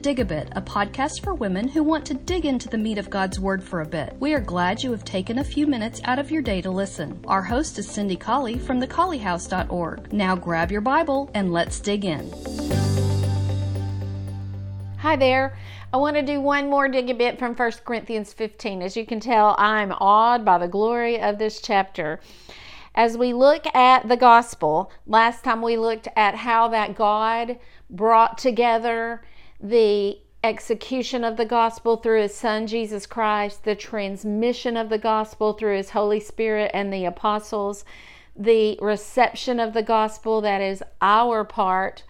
Dig a Bit, a podcast for women who want to dig into the meat of God's Word for a bit. We are glad you have taken a few minutes out of your day to listen. Our host is Cindy Colley from thecolleyhouse.org. Now grab your Bible and let's dig in. Hi there. I want to do one more dig a bit from 1 Corinthians 15. As you can tell, I'm awed by the glory of this chapter. As we look at the gospel, last time we looked at how that God brought together the execution of the gospel through his son Jesus Christ, the transmission of the gospel through his Holy Spirit and the apostles, the reception of the gospel that is our part,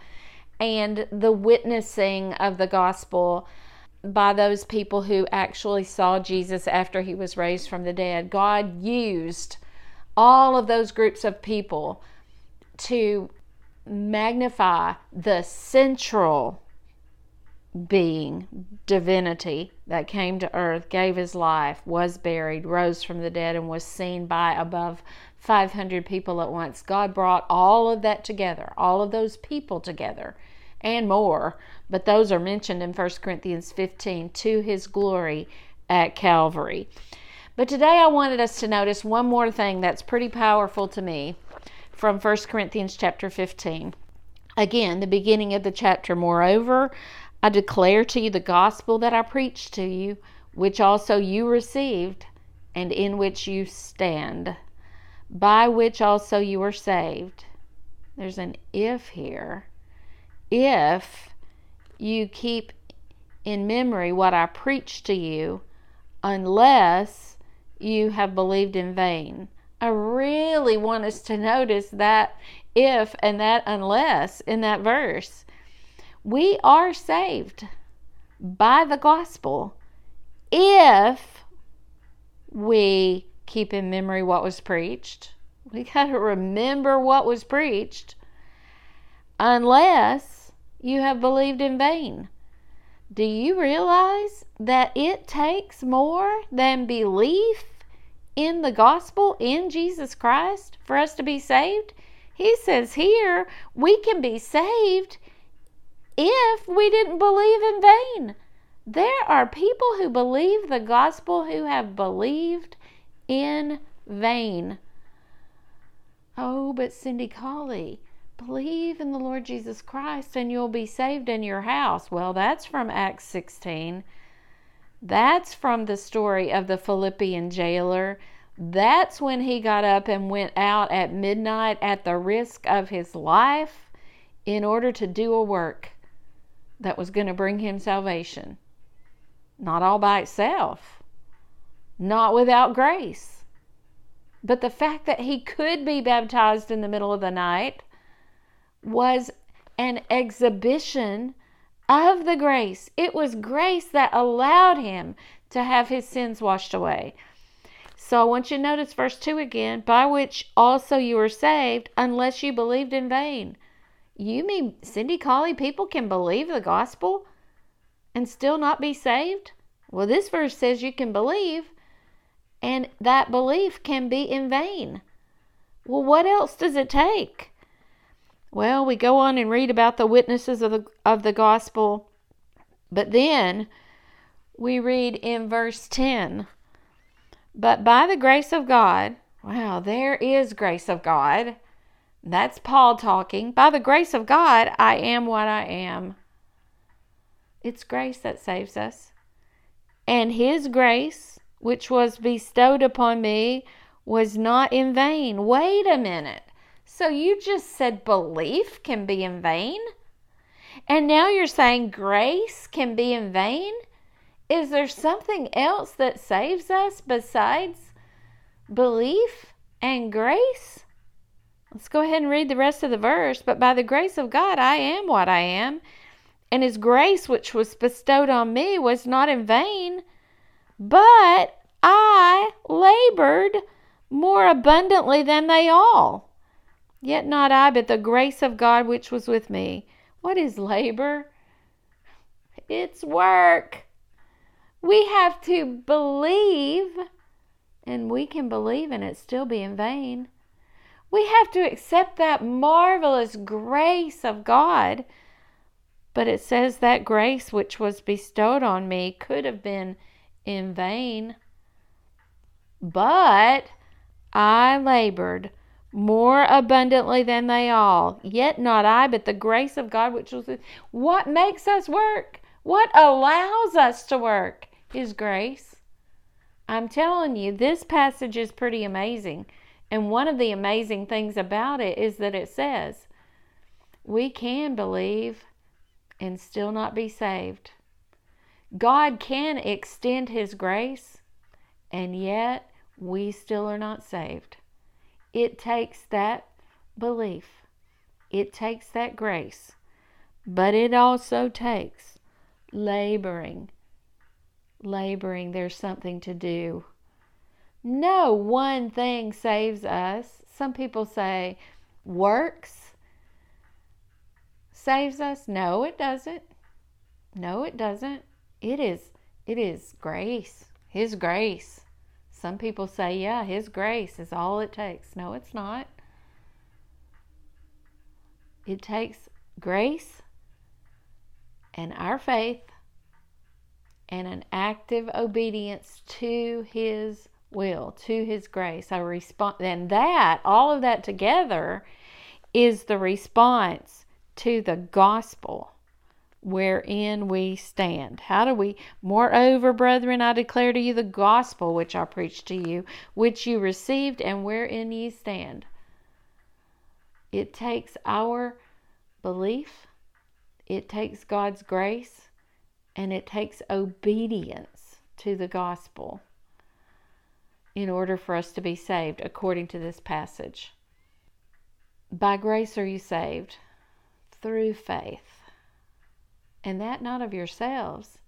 and the witnessing of the gospel by those people who actually saw Jesus after he was raised from the dead. God used all of those groups of people to magnify the central being, divinity that came to earth, gave his life, was buried, rose from the dead, and was seen by above 500 people at once. God brought all of that together, all of those people together, and more but those are mentioned in 1 Corinthians 15 to his glory at Calvary. But today I wanted us to notice one more thing that's pretty powerful to me from 1 Corinthians chapter 15. Again, the beginning of the chapter. Moreover, I declare to you the gospel that I preached to you, which also you received, and in which you stand, by which also you are saved. There's an if here. If you keep in memory what I preached to you unless you have believed in vain. I really want us to notice that if and that unless in that verse. We are saved by the gospel if we keep in memory what was preached. We got to remember what was preached unless you have believed in vain. Do you realize that it takes more than belief in the gospel in Jesus Christ for us to be saved? He says here we can be saved if we didn't believe in vain. There are people who believe the gospel who have believed in vain. Oh, but Cindy Colley, believe in the Lord Jesus Christ and you'll be saved in your house. Well, that's from Acts 16. That's from the story of the Philippian jailer. That's when he got up and went out at midnight at the risk of his life in order to do a work that was going to bring him salvation. Not all by itself, not without grace. But the fact that he could be baptized in the middle of the night was an exhibition of the grace. It was grace that allowed him to have his sins washed away. So I want you to notice verse 2 again by which also you were saved, unless you believed in vain. You mean, Cindy Colley, people can believe the gospel and still not be saved? Well, this verse says you can believe, and that belief can be in vain. Well, what else does it take? Well, we go on and read about the witnesses of the, of the gospel, but then we read in verse 10 But by the grace of God, wow, there is grace of God. That's Paul talking. By the grace of God, I am what I am. It's grace that saves us. And his grace, which was bestowed upon me, was not in vain. Wait a minute. So you just said belief can be in vain? And now you're saying grace can be in vain? Is there something else that saves us besides belief and grace? Let's go ahead and read the rest of the verse. But by the grace of God, I am what I am, and his grace which was bestowed on me was not in vain, but I labored more abundantly than they all. Yet not I, but the grace of God which was with me. What is labor? It's work. We have to believe, and we can believe and it still be in vain. We have to accept that marvelous grace of God But it says that grace which was bestowed on me could have been in vain. But I labored more abundantly than they all. Yet not I, but the grace of God which was what makes us work, what allows us to work is grace. I'm telling you, this passage is pretty amazing. And one of the amazing things about it is that it says we can believe and still not be saved. God can extend His grace, and yet we still are not saved. It takes that belief, it takes that grace, but it also takes laboring. Laboring, there's something to do. No one thing saves us. Some people say works saves us. No, it doesn't. No, it doesn't. It is it is grace. His grace. Some people say, yeah, His grace is all it takes. No, it's not. It takes grace and our faith and an active obedience to His will, to His grace. A response, and that, all of that together, is the response to the gospel wherein we stand. How do we? Moreover, brethren, I declare to you the gospel which I preached to you, which you received, and wherein ye stand. It takes our belief, it takes God's grace, and it takes obedience to the gospel in order for us to be saved, according to this passage. By grace are you saved through faith and that not of yourselves.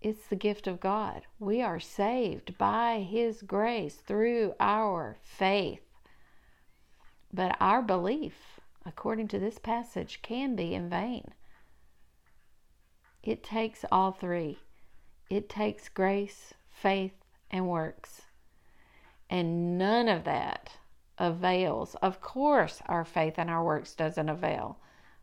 It's the gift of God. We are saved by His grace through our faith. But our belief, according to this passage, can be in vain. It takes all three it takes grace, faith, and works. And none of that avails. Of course, our faith and our works doesn't avail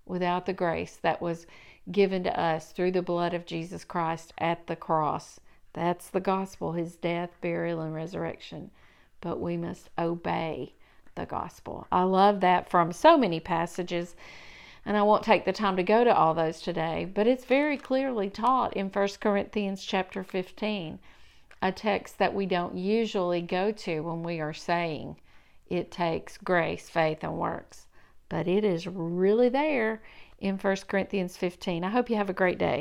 without the grace that was given to us through the blood of Jesus Christ at the cross. That's the gospel, his death, burial, and resurrection. But we must obey the gospel. I love that from so many passages, and I won't take the time to go to all those today, but it's very clearly taught in 1 Corinthians chapter 15, a text that we don't usually go to when we are saying it takes grace, faith, and works. But it is really there in 1 Corinthians 15. I hope you have a great day.